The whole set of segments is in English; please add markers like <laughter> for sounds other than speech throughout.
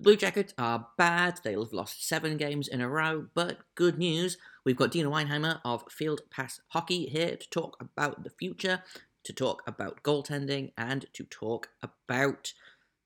The Blue Jackets are bad. They've lost seven games in a row, but good news. We've got Dina Weinheimer of Field Pass Hockey here to talk about the future, to talk about goaltending, and to talk about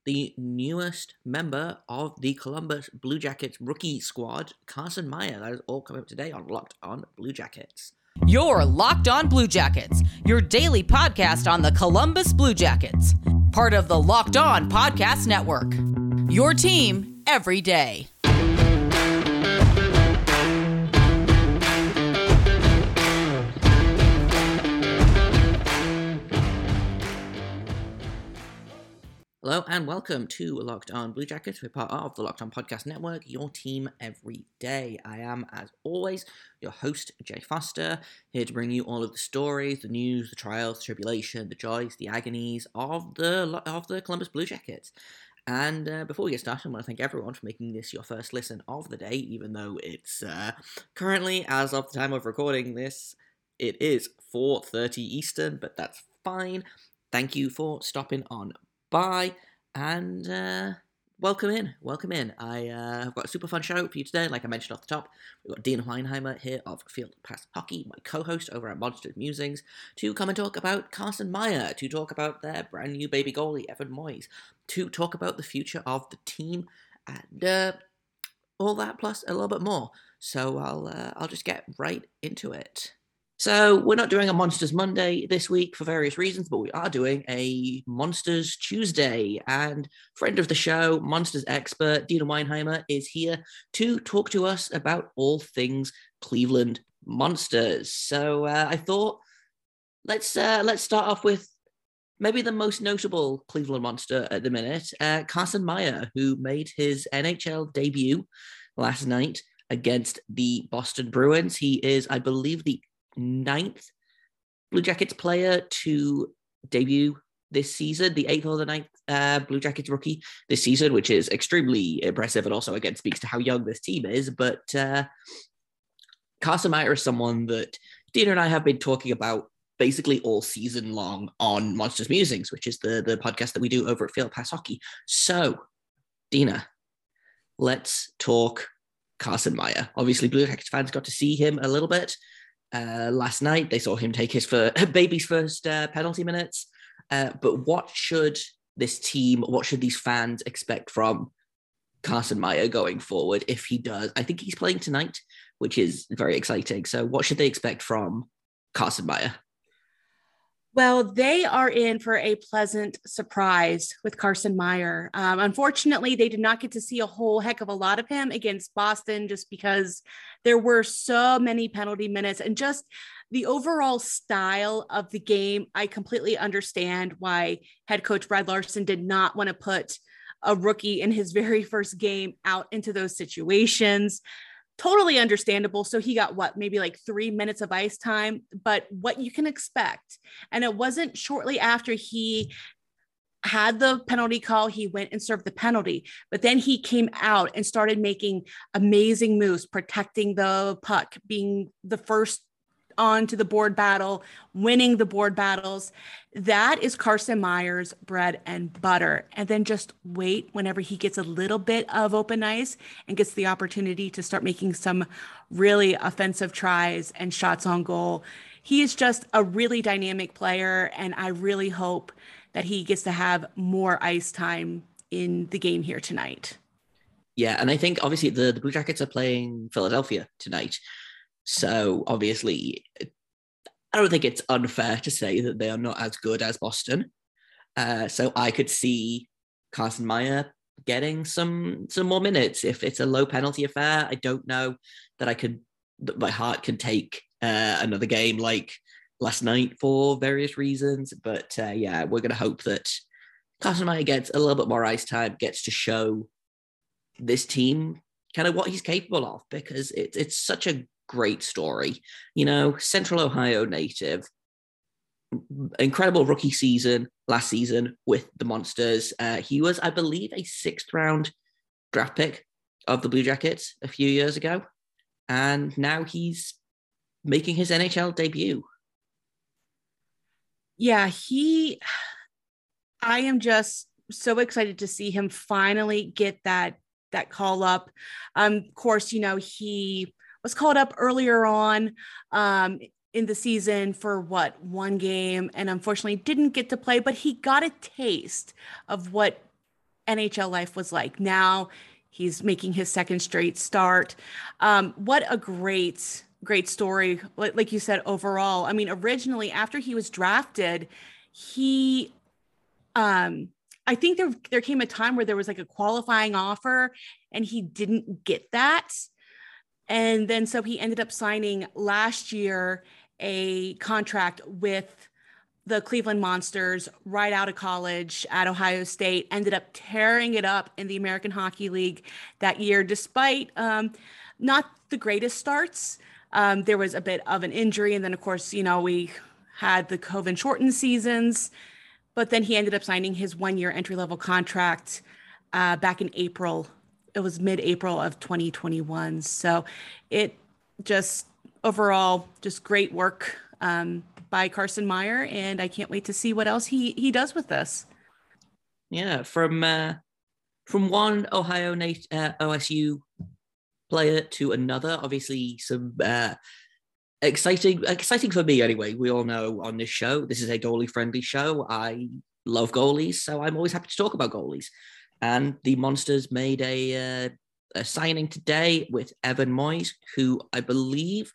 the newest member of the Columbus Blue Jackets rookie squad, Carson Meyer. That is all coming up today on Locked On Blue Jackets. Your Locked On Blue Jackets, your daily podcast on the Columbus Blue Jackets, part of the Locked On Podcast Network. Your team every day. Hello and welcome to Locked On Blue Jackets. We're part of the Locked On Podcast Network, your team every day. I am, as always, your host, Jay Forster, here to bring you all of the stories, the news, the trials, the tribulation, the joys, the agonies of the of the Columbus Blue Jackets. And uh, before we get started, I want to thank everyone for making this your first listen of the day, even though it's uh, currently, as of the time of recording this, it is 4.30 Eastern, but that's fine. Thank you for stopping on by and uh, welcome in. Welcome in. I uh, have got a super fun show for you today. Like I mentioned off the top, we've got Dina Weinheimer here of Field Pass Hockey, my co-host over at Monsters Musings, to come and talk about Carson Meyer, to talk about their brand new baby goalie Evan Moyes, to talk about the future of the team, and uh, all that plus a little bit more. So I'll uh, I'll just get right into it. So we're not doing a Monsters Monday this week for various reasons, but we are doing a Monsters Tuesday. And friend of the show, Monsters expert Dina Weinheimer is here to talk to us about all things Cleveland Monsters. So uh, I thought let's uh, let's start off with maybe the most notable Cleveland Monster at the minute, uh, Carson Meyer, who made his NHL debut last night against the Boston Bruins. He is, I believe, the ninth Blue Jackets player to debut this season, the eighth or the ninth uh, Blue Jackets rookie this season, which is extremely impressive and also again speaks to how young this team is. But uh, Carson Meyer is someone that Dina and I have been talking about basically all season long on Monsters Musings, which is the, the podcast that we do over at Field Pass Hockey. So, Dina, let's talk Carson Meyer. Obviously, Blue Jackets fans got to see him a little bit uh, last night. They saw him take his for <laughs> baby's first uh, penalty minutes. Uh, but what should this team, what should these fans expect from Carson Meyer going forward if he does? I think he's playing tonight, which is very exciting. So, what should they expect from Carson Meyer? Well, they are in for a pleasant surprise with Carson Meyer. Um, unfortunately, they did not get to see a whole heck of a lot of him against Boston just because there were so many penalty minutes and just the overall style of the game. I completely understand why head coach Brad Larsen did not want to put a rookie in his <laughs> very first game out into those situations totally understandable. So he got what, maybe like three minutes of ice time, but what you can expect. And it wasn't shortly after he had the penalty call, he went and served the penalty, but then he came out and started making amazing moves, protecting the puck, being the first on to the board battle, winning the board battles. That is Carson Meyer's bread and butter. And then just wait whenever he gets a little bit of open ice and gets the opportunity to start making some really offensive tries and shots on goal. He is just a really dynamic player. And I really hope that he gets to have more ice time in the game here tonight. Yeah, and I think obviously the, the Blue Jackets are playing Philadelphia tonight. So obviously, I don't think it's unfair to say that they are not as good as Boston. Uh, so I could see Carson Meyer getting some some more minutes if it's a low penalty affair. I don't know that I could that my heart can take uh, another game like last night for various reasons. But uh, yeah, we're gonna hope that Carson Meyer gets a little bit more ice time, gets to show this team kind of what he's capable of because it's it's such a great story. You know, Central Ohio native, incredible rookie season last season with the Monsters. Uh, he was, I believe, a sixth round draft pick of the Blue Jackets a few years ago. And now he's making his NHL debut. Yeah, he, I am just so excited to see him finally get that that call up. Um, of course, you know, he was called up earlier on um, in the season for what one game and unfortunately didn't get to play, but he got a taste of what NHL life was like. Now he's making his second straight start. Um, what a great, great story. Like you said, overall. I mean, originally, after he was drafted, he um I think there there came a time where there was like a qualifying offer and he didn't get that. And then so he ended up signing last year a contract with the Cleveland Monsters right out of college at Ohio State, ended up tearing it up in the American Hockey League that year, despite um, not the greatest starts. Um, there was a bit of an injury. And then, of course, you know, we had the COVID shortened seasons. But then he ended up signing his one year entry level contract uh, back in April. It was mid April of 2021. So it just overall, just great work um, by Carson Meyer. And I can't wait to see what else he, he does with this. Yeah, from uh, from one Ohio Nate, uh, OSU player to another, obviously some uh, exciting exciting for me anyway we all know on this show this is a goalie friendly show i love goalies so i'm always happy to talk about goalies and the monsters made a, uh, a signing today with evan moyes who i believe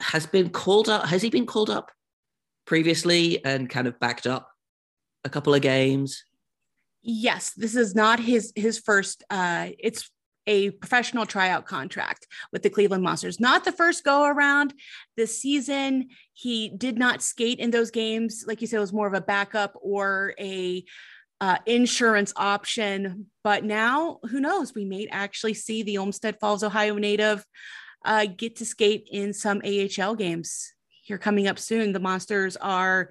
has been called up has he been called up previously and kind of backed up a couple of games yes this is not his his first uh it's a professional tryout contract with the Cleveland Monsters. Not the first go around this season. He did not skate in those games. Like you said, it was more of a backup or a uh, insurance option. But now, who knows? We may actually see the Olmsted Falls, Ohio native uh, get to skate in some AHL games here coming up soon. The Monsters are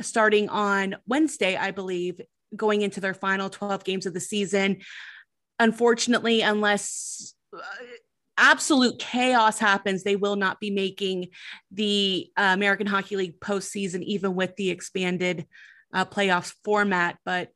starting on Wednesday, I believe, going into their final 12 games of the season unfortunately, unless uh, absolute chaos happens, they will not be making the uh, American Hockey League postseason, even with the expanded uh, playoffs format. But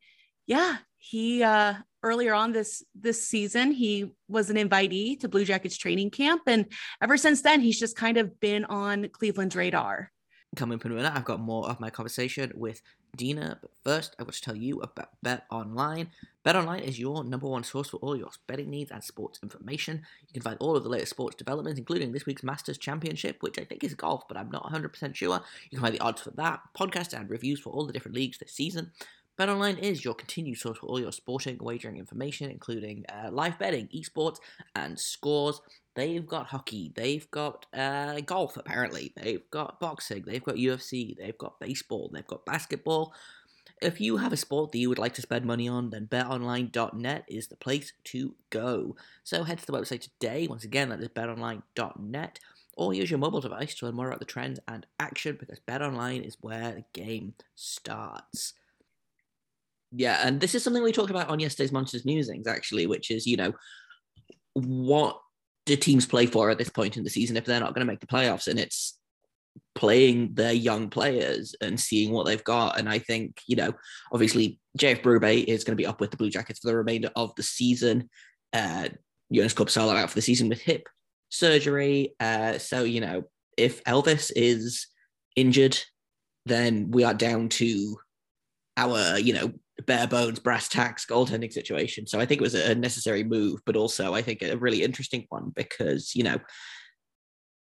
yeah, he uh, earlier on this this season he was an invitee to Blue Jackets training camp, and ever since then he's just kind of been on Cleveland's radar. Coming up in a minute, I've got more of my conversation with Dina. But first, I want to tell you about Bet Online. Bet Online is your number one source for all your betting needs and sports information. You can find all of the latest sports developments, including this week's Masters Championship, which I think is golf, but I'm not 100% sure. You can find the odds for that, podcast and reviews for all the different leagues this season. BetOnline is your continued source for all your sporting wagering information, including uh, live betting, esports, and scores. They've got hockey, they've got uh, golf, apparently, they've got boxing, they've got UFC, they've got baseball, they've got basketball. If you have a sport that you would like to spend money on, then betonline.net is the place to go. So head to the website today. Once again, that is betonline.net. Or use your mobile device to learn more about the trends and action because BetOnline is where the game starts. Yeah, and this is something we talked about on yesterday's Monsters Musings, actually, which is, you know, what do teams play for at this point in the season if they're not going to make the playoffs? And it's playing their young players and seeing what they've got. And I think, you know, obviously JF Berube is going to be up with the Blue Jackets for the remainder of the season. Uh, Joonas Korpisalo out for the season with hip surgery. Uh, so, you know, if Elvis is injured, then we are down to our, you know, bare bones brass tacks goaltending situation. So I think it was a necessary move, but also I think a really interesting one because you know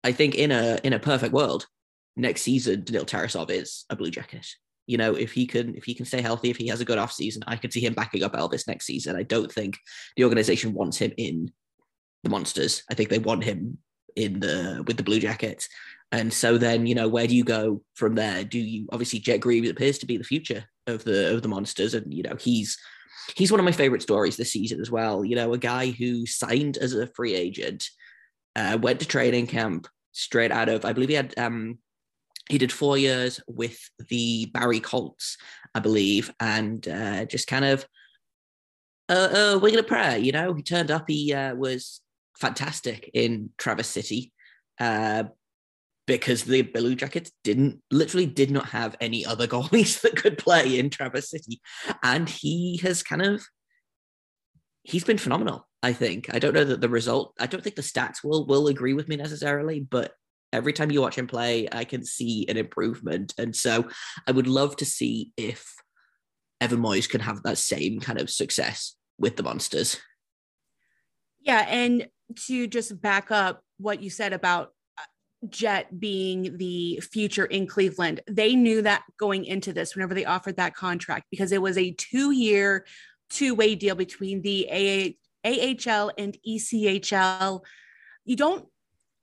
I think in a in a perfect world, next season Daniil Tarasov is a Blue Jacket. You know, if he can if he can stay healthy, if he has a good off season, I could see him backing up Elvis next season. I don't think the organization wants him in the monsters. I think they want him in the with the Blue Jackets. And so then, you know, where do you go from there? Do you obviously Jet Greaves appears to be the future of the of the monsters, and you know he's he's one of my favorite stories this season as well. You know, a guy who signed as a free agent, uh, went to training camp straight out of I believe he had um he did four years with the Barrie Colts, I believe, and uh, just kind of uh, uh, winging a prayer. You know, he turned up. He uh, was fantastic in Traverse City. Uh, because the Blue Jackets didn't literally did not have any other goalies <laughs> that could play in Traverse City. And he has kind of he's been phenomenal. I think. I don't know that the result. I don't think the stats will will agree with me necessarily, but every time you watch him play, I can see an improvement. And so I would love to see if Evan Moyes can have that same kind of success with the monsters. Yeah, and to just back up what you said about Jet being the future in Cleveland, they knew that going into this whenever they offered that contract because it was a two year, two way deal between the AHL and ECHL. You don't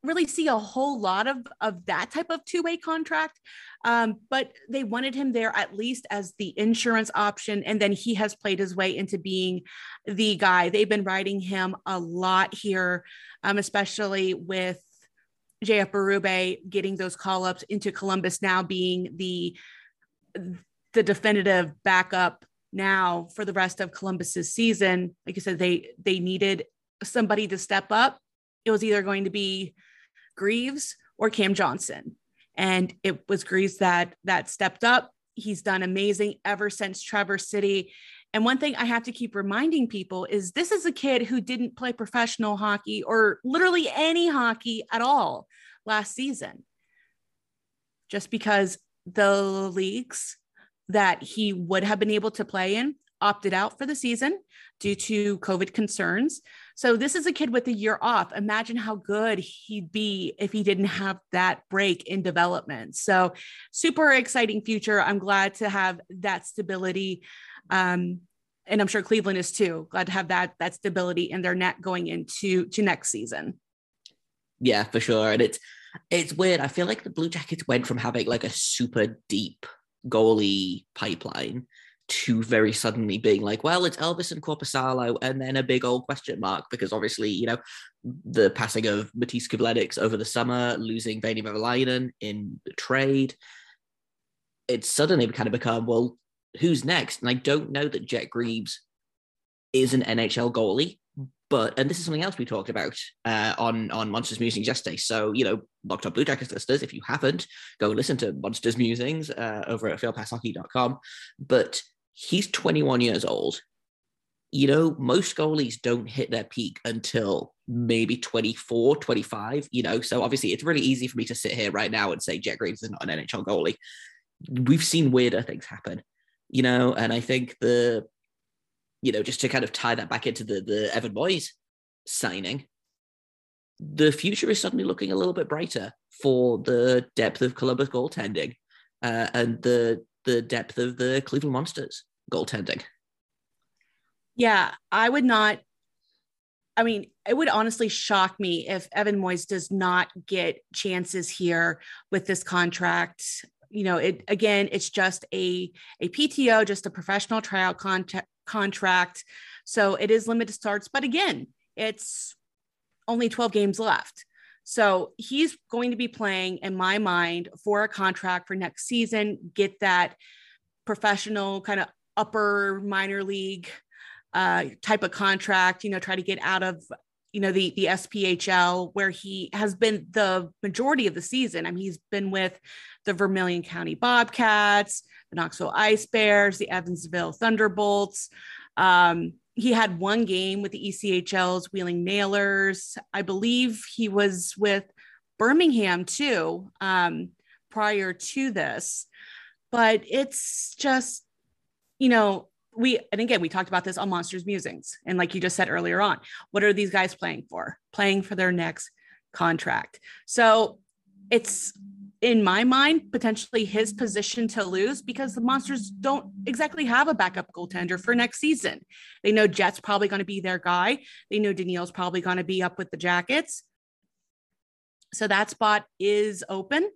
really see a whole lot of of that type of two-way contract um, but they wanted him there at least as the insurance option and then he has played his way into being the guy they've been riding him a lot here um, especially with JF Berube getting those call-ups into Columbus now being the the definitive backup now for the rest of Columbus's season like I said they they needed somebody to step up it was either going to be Greaves or Cam Johnson. And it was Greaves that that stepped up. He's done amazing ever since Traverse City. And one thing I have to keep reminding people is this is a kid who didn't play professional hockey or literally any hockey at all last season. Just because the leagues that he would have been able to play in opted out for the season due to COVID concerns. So this is a kid with a year off. Imagine how good he'd be if he didn't have that break in development. So super exciting future. I'm glad to have that stability. Um, and I'm sure Cleveland is too. Glad to have that that stability in their net going into to next season. Yeah, for sure. And it's it's weird. I feel like the Blue Jackets went from having like a super deep goalie pipeline to very suddenly being like, well, it's Elvis and Korpisalo, and then a big old question mark because obviously, you know, the passing of Matiss Kivlenieks over the summer, losing Veini Vehvilainen in the trade, it's suddenly kind of become, well, who's next? And I don't know that Jet Greaves is an NHL goalie, but and this is something else we talked about uh, on on Monsters Musings yesterday. So you know, Locked up Blue Jackets listeners, if you haven't, go listen to Monsters Musings uh, over at fieldpasshockey.com. But he's 21 years old. You know, most goalies don't hit their peak until maybe 24, 25, you know. So obviously it's really easy for me to sit here right now and say Jet Greaves is not an NHL goalie. We've seen weirder things happen, you know, and I think the, you know, just to kind of tie that back into the the Evan Moyes signing, the future is suddenly looking a little bit brighter for the depth of Columbus goaltending uh, and the the depth of the Cleveland Monsters goaltending. Yeah, I would not. I mean, it would honestly shock me if Evan Moyes does not get chances here with this contract. You know, it again, it's just a a PTO, just a professional tryout contract contract. So it is limited starts, but again, it's only 12 games left. So he's going to be playing, in my mind, for a contract for next season, get that professional kind of upper minor league uh, type of contract, you know, try to get out of, you know, the, the SPHL where he has been the majority of the season. I mean, he's been with the Vermilion County Bobcats, the Knoxville Ice Bears, the Evansville Thunderbolts. Um, he had one game with the ECHL's Wheeling Nailers. I believe he was with Birmingham too um, prior to this. But it's just, you know, we, and again, we talked about this on Monsters Musings. And like you just said earlier on, what are these guys playing for? Playing for their next contract. So it's in my mind, potentially his position to lose because the Monsters don't exactly have a backup goaltender for next season. They know Jet's probably going to be their guy. They know Daniil's probably going to be up with the Jackets. So that spot is open.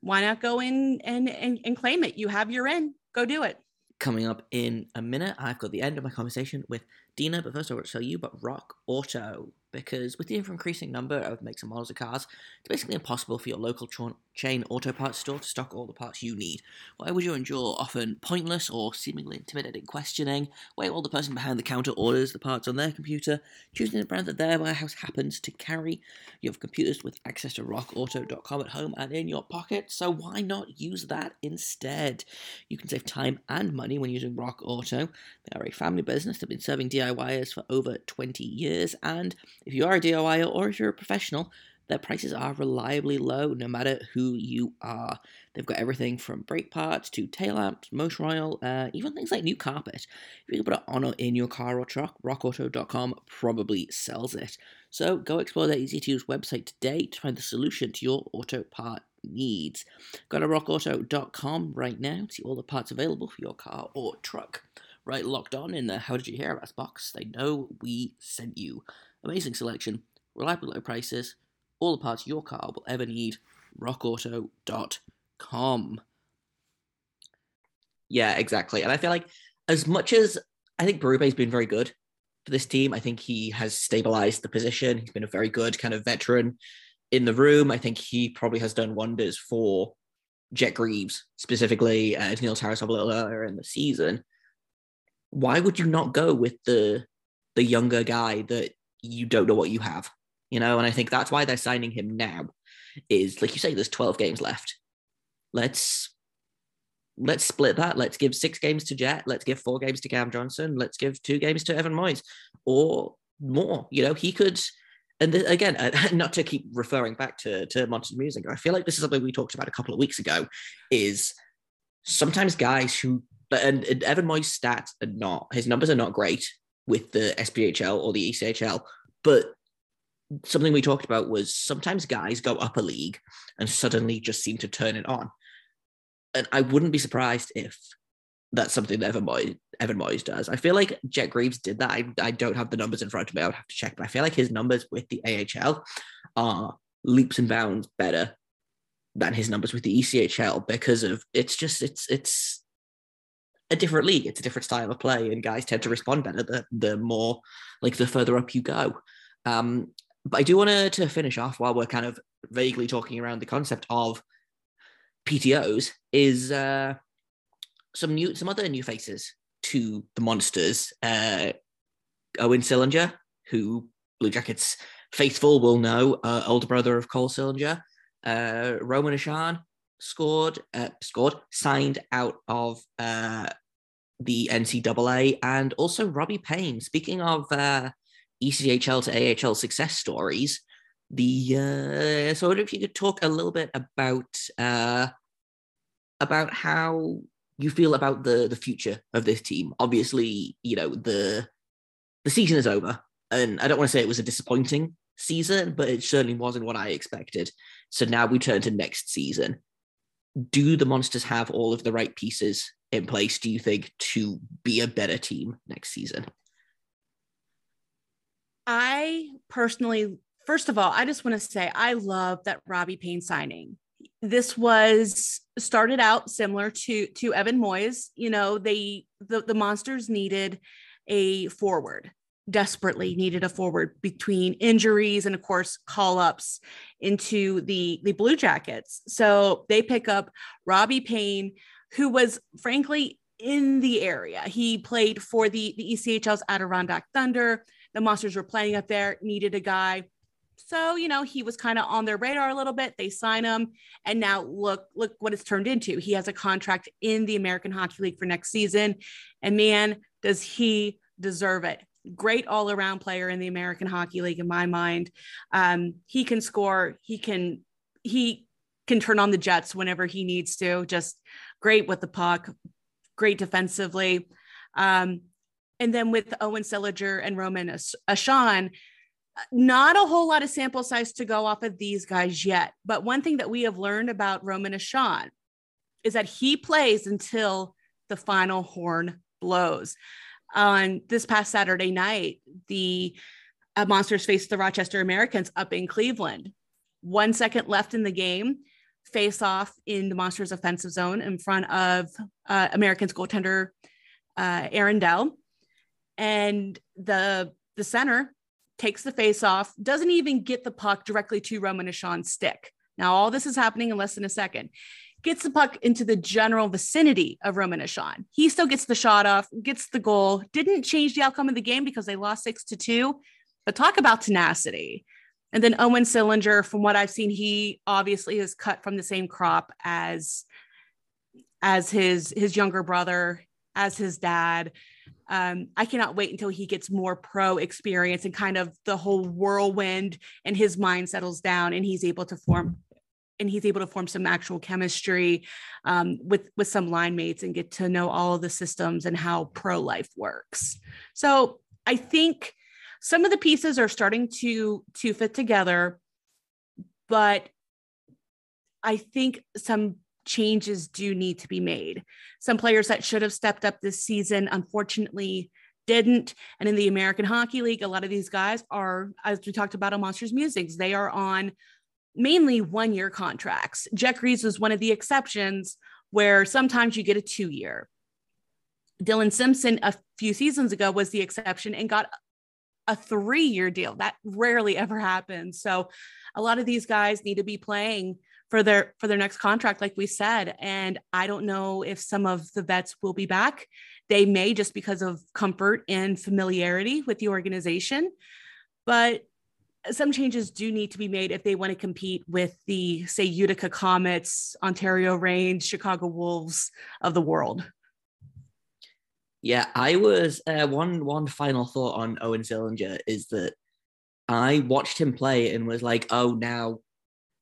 Why not go in and, and, and claim it? You have your in. Go do it. Coming up in a minute, I've got the end of my conversation with Dina, but first I want to tell you about Rock Auto. because with the ever increasing number of makes and models of cars, it's basically impossible for your local chain auto parts store to stock all the parts you need. Why would you endure often pointless or seemingly intimidating questioning, where while the person behind the counter orders the parts on their computer, choosing the brand that their warehouse happens to carry? You have computers with access to rockauto.com at home and in your pocket, so why not use that instead? You can save time and money when using Rock Auto. They are a family business that have been serving DIYers for over 20 years, and if you are a DIYer or if you're a professional, their prices are reliably low no matter who you are. They've got everything from brake parts to tail lamps, motion oil, uh, even things like new carpet. If you can put it on in your car or truck, rockauto.com probably sells it. So go explore their easy to use website today to find the solution to your auto part needs. Go to rockauto.com right now to see all the parts available for your car or truck. Write locked on in the How Did You Hear About Us box, they know we sent you. Amazing selection, reliable low prices, all the parts your car will ever need. RockAuto.com. Yeah, exactly. And I feel like as much as I think Berube's been very good for this team, I think he has stabilized the position. He's been a very good kind of veteran in the room. I think he probably has done wonders for Jet Greaves specifically, uh, as Neil Harris a little earlier in the season. Why would you not go with the the younger guy that you don't know what you have, you know. And I think that's why they're signing him now. Is like you say, there's 12 games left. Let's let's split that. Let's give six games to Jet. Let's give four games to Cam Johnson. Let's give two games to Evan Moyes, or more. You know, he could. And the, again, uh, <laughs> not to keep referring back to to Monsters Music, I feel like this is something we talked about a couple of weeks ago. Is sometimes guys who and, and Evan Moyes' stats are not his numbers are not great, with the SPHL or the ECHL. But something we talked about was sometimes guys go up a league and suddenly just seem to turn it on. And I wouldn't be surprised if that's something that Evan Moyes, Evan Moyes does. I feel like Jet Greaves did that. I, I don't have the numbers in front of me. I would have to check, but I feel like his numbers with the AHL are leaps and bounds better than his numbers with the ECHL because of it's just it's it's a different league. It's a different style of play, and guys tend to respond better the, the more like the further up you go. Um, but I do want to, to finish off while we're kind of vaguely talking around the concept of PTOs is uh, some new some other new faces to the monsters. Uh, Owen Sillinger, who Blue Jackets faithful will know, uh, older brother of Cole Sillinger. Uh, Roman Ahcan scored, uh, scored, signed out of uh, the NCAA, and also Robbie Payne. Speaking of uh, ECHL to AHL success stories, the uh, so I wonder if you could talk a little bit about uh, about how you feel about the the future of this team. Obviously, you know the the season is over, and I don't want to say it was a disappointing season, but it certainly wasn't what I expected. So now we turn to next season. Do the monsters have all of the right pieces in place do you think to be a better team next season? I personally, first of all, I just want to say I love that Robbie Payne signing. This was started out similar to to Evan Moyes. You know, they the, the monsters needed a forward desperately needed a forward between injuries and of course call ups into the the blue jackets so they pick up robbie payne who was frankly in the area. He played for the, the ECHL's Adirondack Thunder. The Monsters were playing up there, needed a guy. So, you know, he was kind of on their radar a little bit. They sign him. And now look, look what it's turned into. He has a contract in the American Hockey League for next season. And man, does he deserve it. Great all around player in the American Hockey League, in my mind. Um, he can score. He can, he can turn on the Jets whenever he needs to. Just great with the puck, great defensively. Um, and then with Owen Sillinger and Roman Ahcan, not a whole lot of sample size to go off of these guys yet. But one thing that we have learned about Roman Ahcan is that he plays until the final horn blows. On this past Saturday night, the uh, Monsters faced the Rochester Americans up in Cleveland. One second left in the game face off in the Monsters offensive zone in front of uh, Americans goaltender uh, Dell. And the, the center takes the face off, doesn't even get the puck directly to Roman Ahcan's stick. Now, all this is happening in less than a second. Gets the puck into the general vicinity of Roman Ahcan. He still gets the shot off, gets the goal. Didn't change the outcome of the game because they lost six to two. But talk about tenacity. And then Owen Sillinger, from what I've seen, he obviously is cut from the same crop as as his his younger brother, as his dad. Um, I cannot wait until he gets more pro experience and kind of the whole whirlwind and his mind settles down and he's able to form and he's able to form some actual chemistry um, with with some line mates and get to know all of the systems and how pro life works. So I think some of the pieces are starting to to fit together, but I think some changes do need to be made. Some players that should have stepped up this season, unfortunately, didn't. And in the American Hockey League, a lot of these guys are, as we talked about on Monsters Musings, they are on mainly one year contracts. Jet Greaves was one of the exceptions where sometimes you get a two year. Dylan Simpson a few seasons ago was the exception and got a three year deal. That rarely ever happens. So a lot of these guys need to be playing for their for their next contract like we said and i don't know if some of the vets will be back. They may just because of comfort and familiarity with the organization. But some changes do need to be made if they want to compete with the say utica comets ontario reigns chicago wolves of the world. Yeah i was uh, one one final thought on owen sillinger is that i watched him play and was like oh now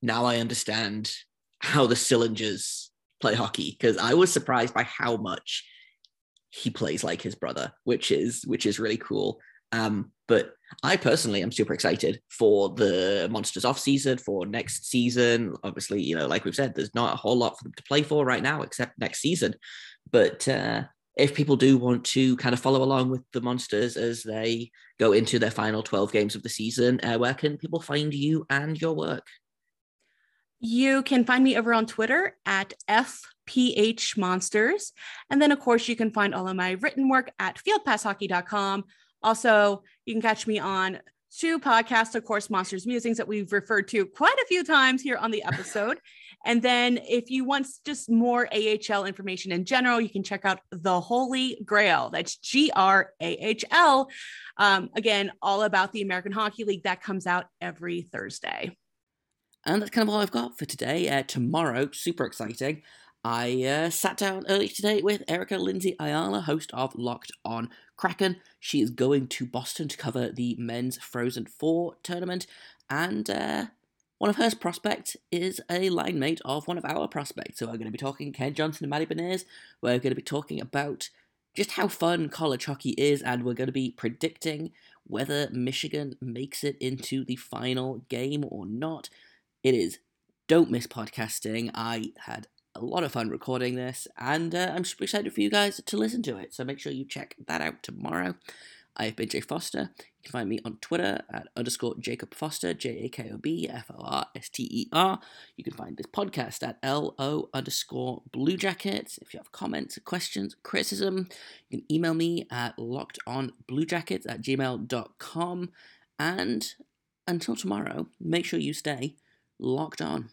now I understand how the Sillingers play hockey because I was surprised by how much he plays like his brother, which is which is really cool. Um, but I personally am super excited for the Monsters off season for next season. Obviously, you know, like we've said, there's not a whole lot for them to play for right now except next season. But uh, if people do want to kind of follow along with the Monsters as they go into their final 12 games of the season, uh, where can people find you and your work? You can find me over on Twitter at FPH Monsters. And then, of course, you can find all of my written work at fieldpasshockey.com. Also, you can catch me on two podcasts, of course, Monsters Musings that we've referred to quite a few times here on the episode. <laughs> and then, if you want just more AHL information in general, you can check out The Holy Grahl. That's G R A H L. Um, again, all about the American Hockey League that comes out every Thursday. And that's kind of all I've got for today. Uh, tomorrow, super exciting. I uh, sat down early today with Erica Lindsay Ayala, host of Locked on Kraken. She is going to Boston to cover the men's Frozen Four tournament, and uh, one of her prospects is a line mate of one of our prospects. So we're going to be talking Kent Johnson and Matty Beniers. We're going to be talking about just how fun college hockey is, and we're going to be predicting whether Michigan makes it into the final game or not. It is Don't Miss Podcasting. I had a lot of fun recording this, and uh, I'm super excited for you guys to listen to it. So make sure you check that out tomorrow. I've been Jay Forster. You can find me on Twitter at underscore Jakob Forster, J A K O B F O R S T E R. You can find this podcast at L O underscore Blue Jackets. If you have comments, questions, criticism, you can email me at lockedonbluejackets at gmail.com. And until tomorrow, make sure you stay locked on.